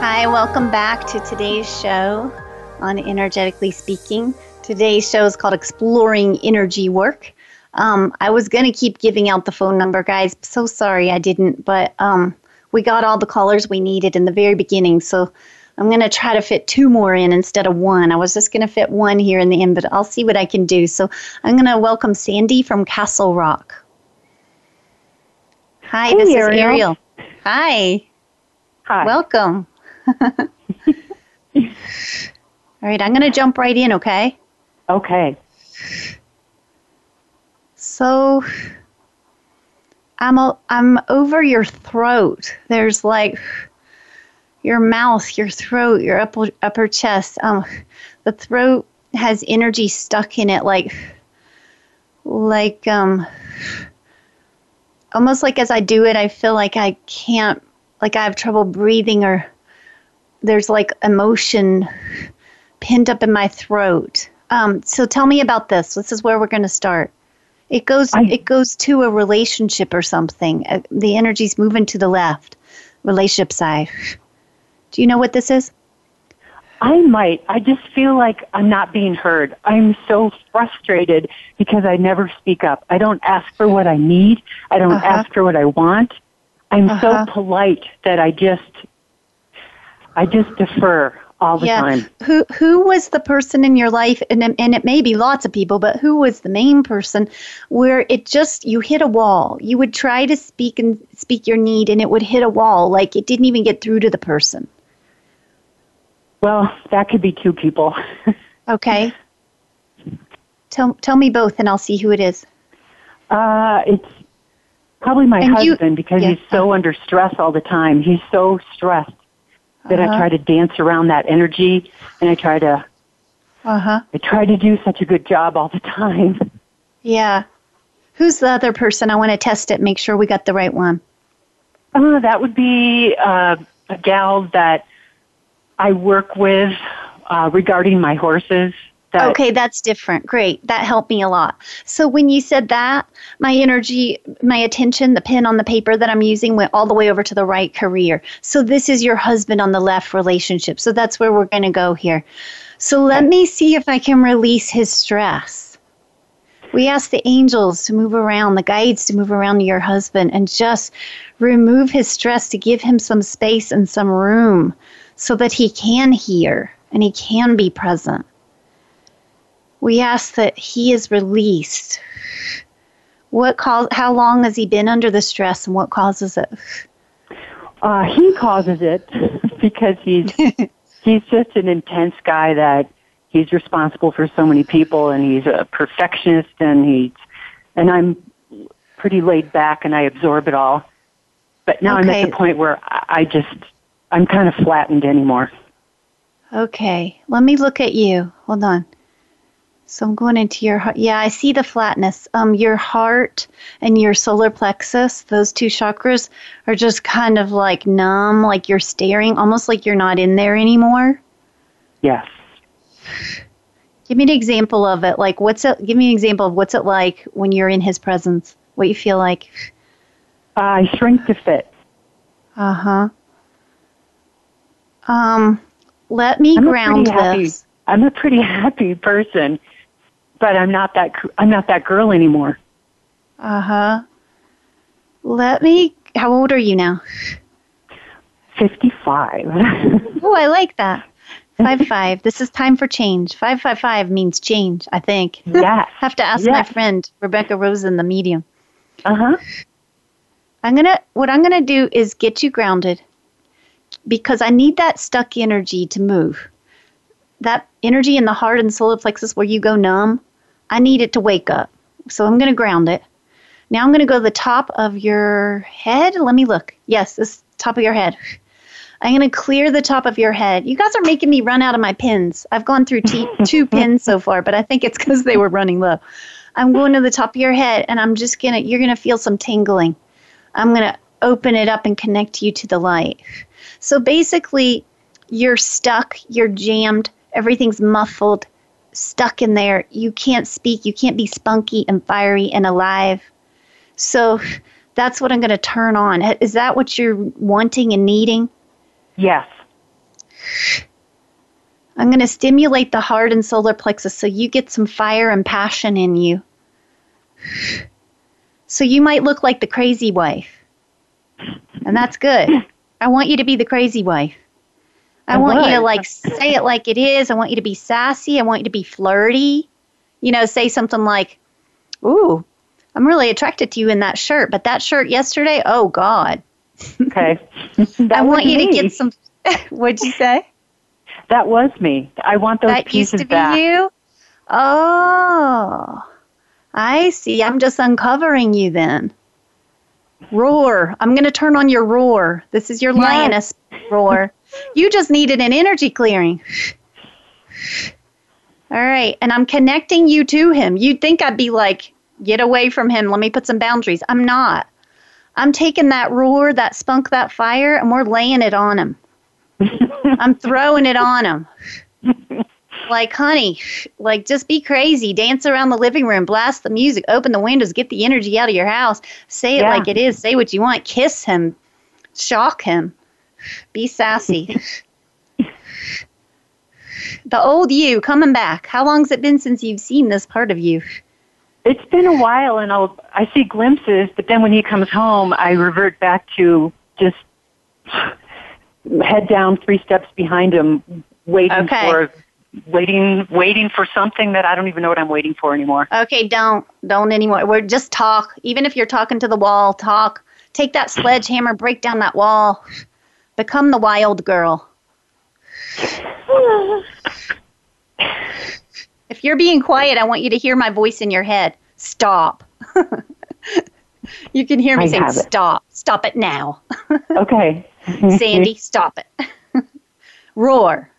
[SPEAKER 2] Hi, welcome back to today's show on Energetically Speaking. Today's show is called Exploring Energy Work. Um, I was going to keep giving out the phone number, guys. So sorry I didn't, but um, we got all the callers we needed in the very beginning. So I'm going to try to fit two more in instead of one. I was just going to fit one here in the end, but I'll see what I can do. So I'm going to welcome Sandy from Castle Rock. Hi,
[SPEAKER 8] hey,
[SPEAKER 2] this
[SPEAKER 8] Ariel.
[SPEAKER 2] is Ariel. Hi.
[SPEAKER 8] Hi.
[SPEAKER 2] Welcome. All right, I'm going to jump right in, okay?
[SPEAKER 8] Okay.
[SPEAKER 2] So I'm a, I'm over your throat. There's like your mouth, your throat, your upper upper chest. Um, the throat has energy stuck in it, like like um, almost like as I do it, I feel like I can't, like I have trouble breathing, or there's like emotion pinned up in my throat. Um, so tell me about this. This is where we're going to start. It goes.
[SPEAKER 8] I-
[SPEAKER 2] it goes to a relationship or something. Uh, the energy's moving to the left, relationship side. Do you know what this is?
[SPEAKER 8] I might. I just feel like I'm not being heard. I'm so frustrated because I never speak up. I don't ask for what I need. I don't
[SPEAKER 2] Uh-huh.
[SPEAKER 8] ask for what I want. I'm
[SPEAKER 2] Uh-huh.
[SPEAKER 8] so polite that I just I just defer all the
[SPEAKER 2] yeah.
[SPEAKER 8] time.
[SPEAKER 2] Who who was the person in your life, and it- and it may be lots of people, but who was the main person where it just you hit a wall? You would try to speak and speak your need, and it would hit a wall, like it didn't even get through to the person.
[SPEAKER 8] Well, that could be two people.
[SPEAKER 2] Okay. Tell tell me both, and I'll see who it is.
[SPEAKER 8] Uh, it's probably my
[SPEAKER 2] And you-
[SPEAKER 8] husband because
[SPEAKER 2] yeah.
[SPEAKER 8] he's so under stress all the time. He's so stressed that
[SPEAKER 2] Uh-huh.
[SPEAKER 8] I try to dance around that energy and I try to
[SPEAKER 2] Uh huh.
[SPEAKER 8] I try to do such a good job all the time.
[SPEAKER 2] Yeah. Who's the other person? I want to test it, make sure we got the right one.
[SPEAKER 8] Uh, that would be uh, a gal that I work with uh, regarding my horses. That,
[SPEAKER 2] Okay, that's different. Great. That helped me a lot. So when you said that, my energy, my attention, the pen on the paper that I'm using went all the way over to the right career. So this is your husband on the left relationship. So that's where we're going to go here. So let me see if I can release his stress. We ask the angels to move around, the guides to move around your husband and just remove his stress to give him some space and some room so that he can hear and he can be present. We ask that he is released. What cause, how long has he been under the stress and what causes it?
[SPEAKER 8] uh, he causes it because he's he's just an intense guy that he's responsible for so many people and he's a perfectionist and he's and I'm pretty laid back and I absorb it all. But now I'm at the point where I I just I'm kind of flattened anymore.
[SPEAKER 2] Okay, let me look at you. Hold on. So I'm going into your heart. Yeah, I see the flatness. Um, your heart and your solar plexus, those two chakras, are just kind of like numb, like you're staring, almost like you're not in there anymore.
[SPEAKER 8] Yes.
[SPEAKER 2] Give me an example of it. Like, what's it? Give me an example of what's it like when you're in his presence. What you feel like.
[SPEAKER 8] I shrink to fit.
[SPEAKER 2] Uh huh. Um, let me
[SPEAKER 8] I'm
[SPEAKER 2] ground
[SPEAKER 8] pretty happy- I'm a pretty happy person, but I'm not that I'm not that girl anymore.
[SPEAKER 2] Uh huh. Let me. How old are you now?
[SPEAKER 8] 55.
[SPEAKER 2] Oh, I like that. Five five. This is time for change. Five five five means change. I think.
[SPEAKER 8] yes.
[SPEAKER 2] Have to ask my friend Rebecca Rosen, the medium.
[SPEAKER 8] Uh-huh.
[SPEAKER 2] I'm gonna. What I'm gonna do is get you grounded, because I need that stuck energy to move. That energy in the heart and solar plexus where you go numb. I need it to wake up. So I'm gonna ground it. Now I'm gonna go to the top of your head. Let me look. Yes, this top of your head. I'm going to clear the top of your head. You guys are making me run out of my pins. I've gone through t- two pins so far, but I think it's because they were running low. I'm going to the top of your head, and I'm just going to, you're going to feel some tingling. I'm going to open it up and connect you to the light. So basically, you're stuck, you're jammed, everything's muffled, stuck in there. You can't speak, you can't be spunky and fiery and alive. So that's what I'm going to turn on. Is that what you're wanting and needing?
[SPEAKER 8] Yes.
[SPEAKER 2] I'm going to stimulate the heart and solar plexus so you get some fire and passion in you. So you might look like the crazy wife. And that's good. I want you to be the crazy wife. I,
[SPEAKER 8] I
[SPEAKER 2] want you to like say it like it is. I want you to be sassy. I want you to be flirty. You know, say something like, "Ooh, I'm really attracted to you in that shirt, but that shirt yesterday, oh God."
[SPEAKER 8] Okay. That
[SPEAKER 2] I want you to get some. What'd you say?
[SPEAKER 8] That was me. I want those
[SPEAKER 2] that
[SPEAKER 8] pieces
[SPEAKER 2] used to be you. Oh, I see. I'm just uncovering you then. Roar. I'm going to turn on your roar. This is your
[SPEAKER 8] Yes.
[SPEAKER 2] lioness roar. You just needed an energy clearing. All right. And I'm connecting you to him. You'd think I'd be like, get away from him. Let me put some boundaries. I'm not. I'm taking that roar, that spunk, that fire, and we're laying it on him. I'm throwing it on him. Like, honey, like just be crazy. Dance around the living room, blast the music, open the windows, get the energy out of your house. Say it
[SPEAKER 8] Yeah.
[SPEAKER 2] like it is. Say what you want. Kiss him. Shock him. Be sassy. the old you coming back. How long's it been since you've seen this part of you?
[SPEAKER 8] It's been a while, and I'll I see glimpses, but then when he comes home, I revert back to just head down three steps behind him, waiting
[SPEAKER 2] Okay.
[SPEAKER 8] for waiting waiting for something that I don't even know what I'm waiting for anymore.
[SPEAKER 2] Okay, don't don't anymore. We're just talk. Even if you're talking to the wall, talk. Take that sledgehammer, break down that wall. Become the wild girl. If you're being quiet, I want you to hear my voice in your head. Stop. you can hear me
[SPEAKER 8] I
[SPEAKER 2] saying, "Stop! Stop it now,
[SPEAKER 8] Okay.
[SPEAKER 2] Sandy! Stop it!" Roar.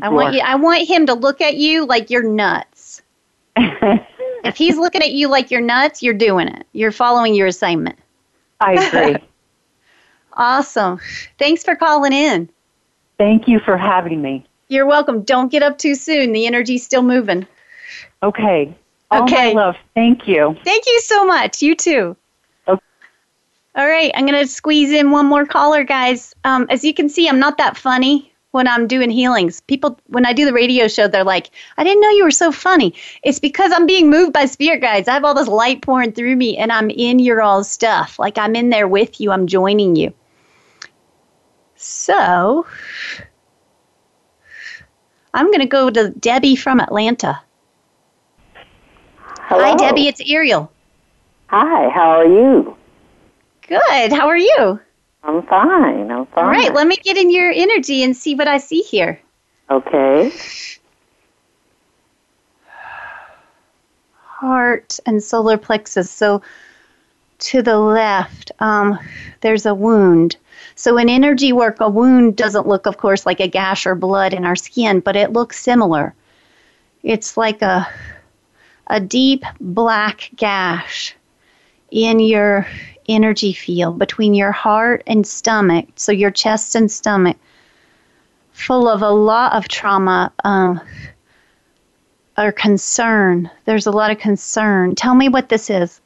[SPEAKER 2] I want you. I want him to look at you like you're nuts. If he's looking at you like you're nuts, you're doing it. You're following your assignment.
[SPEAKER 8] I agree.
[SPEAKER 2] Awesome. Thanks for calling in.
[SPEAKER 8] Thank you for having me.
[SPEAKER 2] You're welcome. Don't get up too soon. The energy's still moving.
[SPEAKER 8] Okay. All
[SPEAKER 2] Okay.
[SPEAKER 8] love. Thank you.
[SPEAKER 2] Thank you so much. You too.
[SPEAKER 8] Okay.
[SPEAKER 2] All right. I'm going to squeeze in one more caller, guys. Um, as you can see, I'm not that funny when I'm doing healings. People, when I do the radio show, they're like, I didn't know you were so funny. It's because I'm being moved by spirit guides. I have all this light pouring through me and I'm in your all stuff. Like I'm in there with you, I'm joining you. So, I'm going to go to Debbie from Atlanta. Hi, Debbie. It's Ariel.
[SPEAKER 9] Hi, how are you?
[SPEAKER 2] Good. How are you?
[SPEAKER 9] I'm fine. I'm fine.
[SPEAKER 2] All right. Let me get in your energy and see what I see here.
[SPEAKER 9] Okay.
[SPEAKER 2] Heart and solar plexus. So, to the left, um, there's a wound. So, in energy work, a wound doesn't look, of course, like a gash or blood in our skin, but it looks similar. It's like a a deep black gash in your energy field between your heart and stomach, so your chest and stomach, full of a lot of trauma um, or concern. There's a lot of concern. Tell me what this is.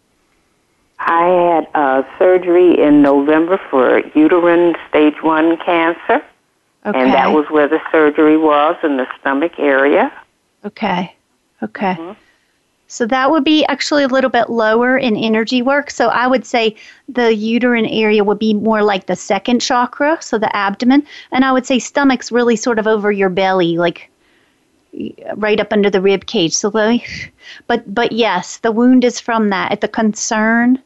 [SPEAKER 9] I had uh, surgery in November for uterine stage one cancer,
[SPEAKER 2] Okay.
[SPEAKER 9] and that was where the surgery was in the stomach area.
[SPEAKER 2] Okay. Okay. So that would be actually a little bit lower in energy work. So I would say the uterine area would be more like the second chakra, so the abdomen. And I would say stomach's really sort of over your belly, like right up under the rib cage. So me, but but yes, the wound is from that. At the concern,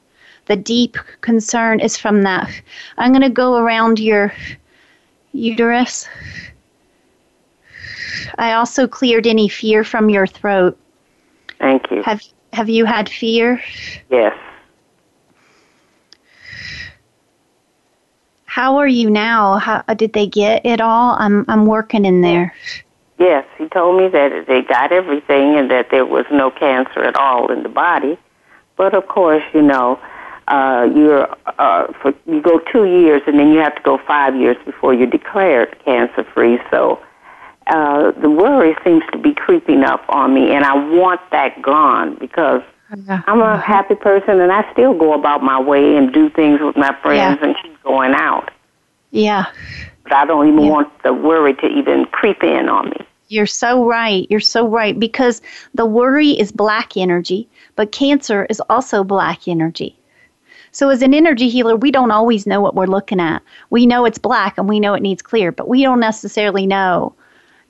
[SPEAKER 2] the deep concern is from that. I'm going to go around your uterus. I also cleared any fear from your throat.
[SPEAKER 9] Thank you.
[SPEAKER 2] Have have you had fear?
[SPEAKER 9] Yes.
[SPEAKER 2] How are you now? How did they get it all? I'm I'm working in there.
[SPEAKER 9] Yes, he told me that they got everything and that there was no cancer at all in the body. But of course, you know, uh, you're uh, for you go two years and then you have to go five years before you're declared cancer free. So uh, the worry seems to be creeping up on me, and I want that gone because I'm a happy person and I still go about my way and do things with my friends and keep going out.
[SPEAKER 2] Yeah,
[SPEAKER 9] But I don't even
[SPEAKER 2] Yeah.
[SPEAKER 9] want the worry to even creep in on me.
[SPEAKER 2] you're so right. You're so right because the worry is black energy, but cancer is also black energy. So, as an energy healer, we don't always know what we're looking at. We know it's black and we know it needs clear, but we don't necessarily know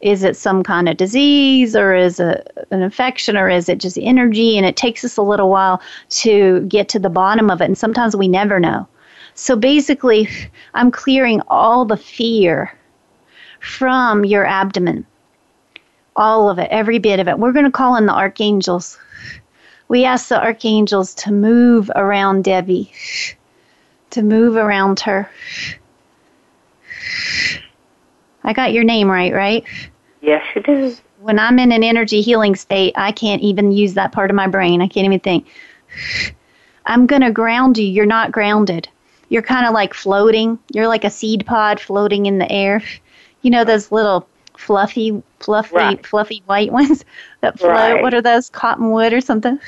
[SPEAKER 2] is it some kind of disease or is it an infection or is it just energy? And it takes us a little while to get to the bottom of it. And sometimes we never know. So basically, I'm clearing all the fear from your abdomen. All of it, every bit of it. We're going to call in the archangels. We ask the archangels to move around Debbie, to move around her. I got your name right, right?
[SPEAKER 9] Yes, you do.
[SPEAKER 2] When I'm in an energy healing state, I can't even use that part of my brain. I can't even think. I'm going to ground you. You're not grounded. You're kind of like floating. You're like a seed pod floating in the air. You know those little fluffy, fluffy,
[SPEAKER 9] Right.
[SPEAKER 2] fluffy white ones that float.
[SPEAKER 9] Right.
[SPEAKER 2] What are those? Cottonwood or something?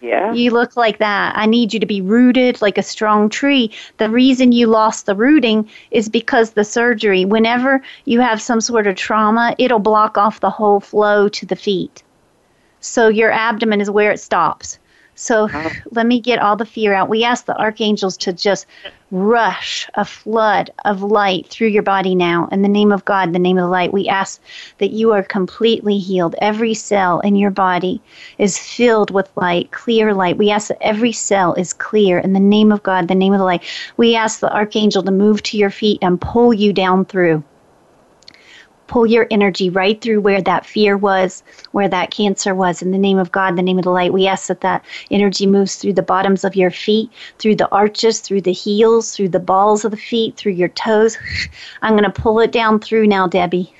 [SPEAKER 9] Yeah.
[SPEAKER 2] You look like that. I need you to be rooted like a strong tree. The reason you lost the rooting is because the surgery, whenever you have some sort of trauma, it'll block off the whole flow to the feet. So your abdomen is where it stops. So uh-huh. let me get all the fear out. We ask the archangels to just rush a flood of light through your body now. In the name of God, the name of the light, we ask that you are completely healed. Every cell in your body is filled with light, clear light. We ask that every cell is clear in the name of God, the name of the light. We ask the archangel to move to your feet and pull you down through pull your energy right through where that fear was, where that cancer was. In the name of God, the name of the light, we ask that that energy moves through the bottoms of your feet, through the arches, through the heels, through the balls of the feet, through your toes. I'm going to pull it down through now, Debbie.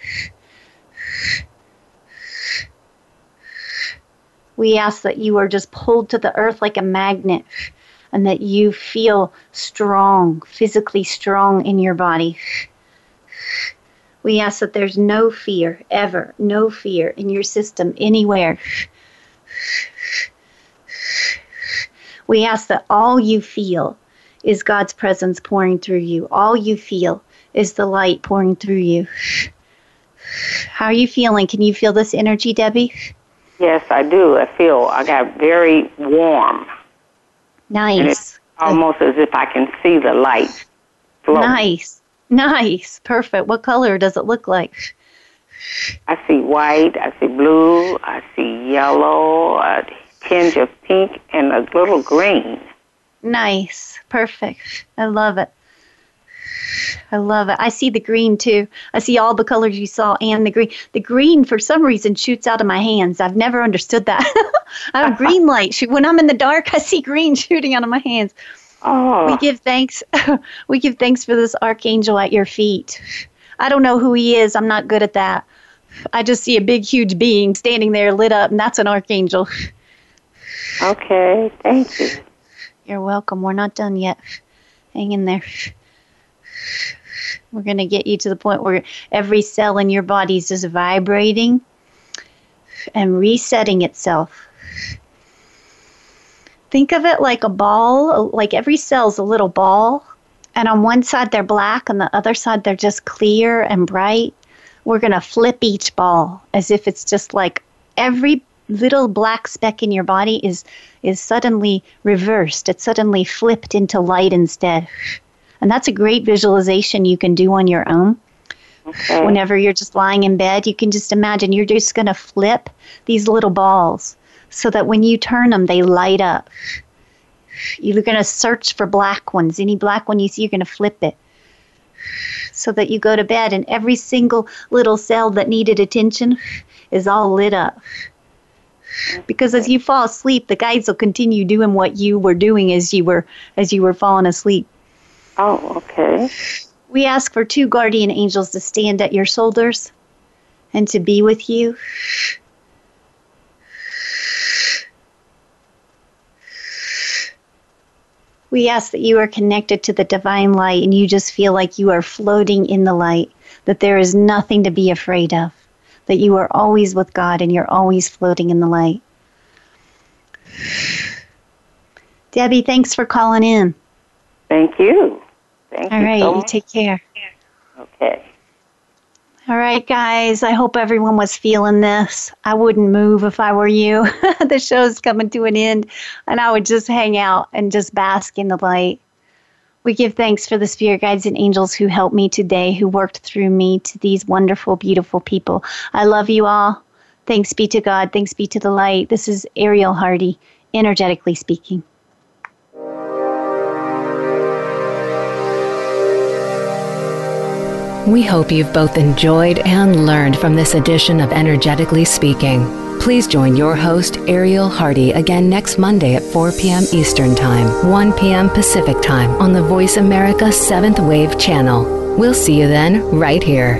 [SPEAKER 2] We ask that you are just pulled to the earth like a magnet and that you feel strong, physically strong in your body. We ask that there's no fear, ever, no fear in your system anywhere. We ask that all you feel is God's presence pouring through you. All you feel is the light pouring through you. How are you feeling? Can you feel this energy, Debbie?
[SPEAKER 9] Yes, I do. I feel I got very warm,
[SPEAKER 2] Nice.
[SPEAKER 9] almost as if I can see the light flow.
[SPEAKER 2] Nice. Nice. Perfect. What color does it look like?
[SPEAKER 9] I see white, I see blue, I see yellow, a tinge of pink, and a little green.
[SPEAKER 2] Nice. Perfect. I love it. I love it. I see the green too. I see all the colors you saw and the green. The green, for some reason, shoots out of my hands. I've never understood that. I have green light. When I'm in the dark, I see green shooting out of my hands.
[SPEAKER 9] Oh,
[SPEAKER 2] We give thanks. we give thanks for this archangel at your feet. I don't know who he is. I'm not good at that. I just see a big, huge being standing there lit up, and that's an archangel.
[SPEAKER 9] okay. Thank you.
[SPEAKER 2] You're welcome. We're not done yet. Hang in there. We're going to get you to the point where every cell in your body is just vibrating and resetting itself. Think of it like a ball, like every cell's a little ball, and on one side they're black, on the other side they're just clear and bright. We're going to flip each ball as if it's just like every little black speck in your body is is suddenly reversed. It's suddenly flipped into light instead. And that's a great visualization you can do on your own.
[SPEAKER 9] Okay.
[SPEAKER 2] Whenever you're just lying in bed, you can just imagine you're just going to flip these little balls so that when you turn them, they light up. You're going to search for black ones. Any black one you see, you're going to flip it so that you go to bed and every single little cell that needed attention is all lit up. Because as you fall asleep, the guides will continue doing what you were doing as you were as you were falling asleep.
[SPEAKER 9] Oh, okay.
[SPEAKER 2] We ask for two guardian angels to stand at your shoulders and to be with you. We ask that you are connected to the divine light and you just feel like you are floating in the light, that there is nothing to be afraid of, that you are always with God and you're always floating in the light. Debbie, thanks for calling in.
[SPEAKER 9] Thank you. Thank
[SPEAKER 2] All
[SPEAKER 9] you
[SPEAKER 2] right,
[SPEAKER 9] so
[SPEAKER 2] you take care.
[SPEAKER 9] Okay.
[SPEAKER 2] All right, guys. I hope everyone was feeling this. I wouldn't move if I were you. the show's coming to an end, and I would just hang out and just bask in the light. We give thanks for the spirit guides and angels who helped me today, who worked through me to these wonderful, beautiful people. I love you all. Thanks be to God. Thanks be to the light. This is Ariel Hardy, energetically speaking.
[SPEAKER 1] We hope you've both enjoyed and learned from this edition of Energetically Speaking. Please join your host, Ariel Hardy, again next Monday at 4 p.m. Eastern Time, 1 p.m. Pacific Time on the Voice America 7th Wave channel. We'll see you then, right here.